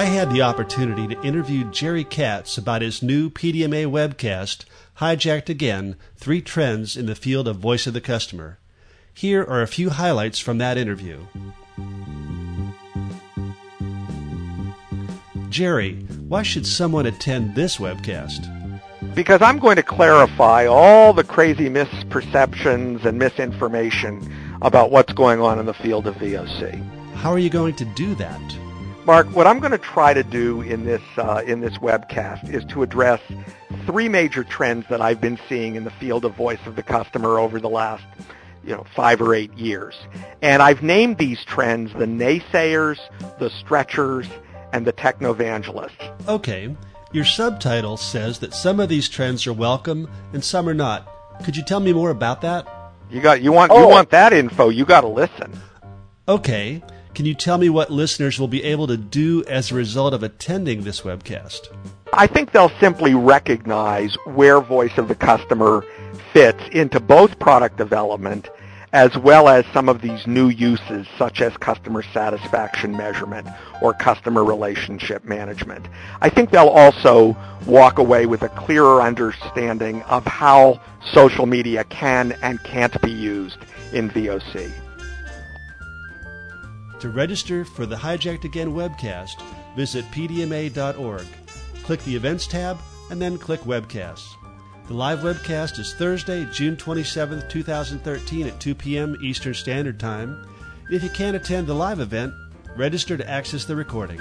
had the opportunity to interview Gerry Katz about his new PDMA webcast, Hijacked Again Three Trends in the Field of Voice of the Customer. Here are a few highlights from that interview. Gerry, why should someone attend this webcast? Because I'm going to clarify all the crazy misperceptions and misinformation about what's going on in the field of VOC. How are you going to do that? Mark, what I'm going to try to do in this uh, in this webcast is to address three major trends that I've been seeing in the field of voice of the customer over the last you know, five or eight years. And I've named these trends the naysayers, the stretchers, and the technovangelists. Okay. Your subtitle says that some of these trends are welcome and some are not. Could you tell me more about that? You got you want oh. you want that info, you got to listen. Okay. Can you tell me what listeners will be able to do as a result of attending this webcast? I think they'll simply recognize where voice of the customer fits into both product development as well as some of these new uses such as customer satisfaction measurement or customer relationship management. I think they'll also walk away with a clearer understanding of how social media can and can't be used in VOC. To register for the Hijacked Again webcast, visit pdma.org. Click the Events tab and then click Webcasts. The live webcast is Thursday, June 27, 2013 at 2 p.m. Eastern Standard Time. If you can't attend the live event, register to access the recording.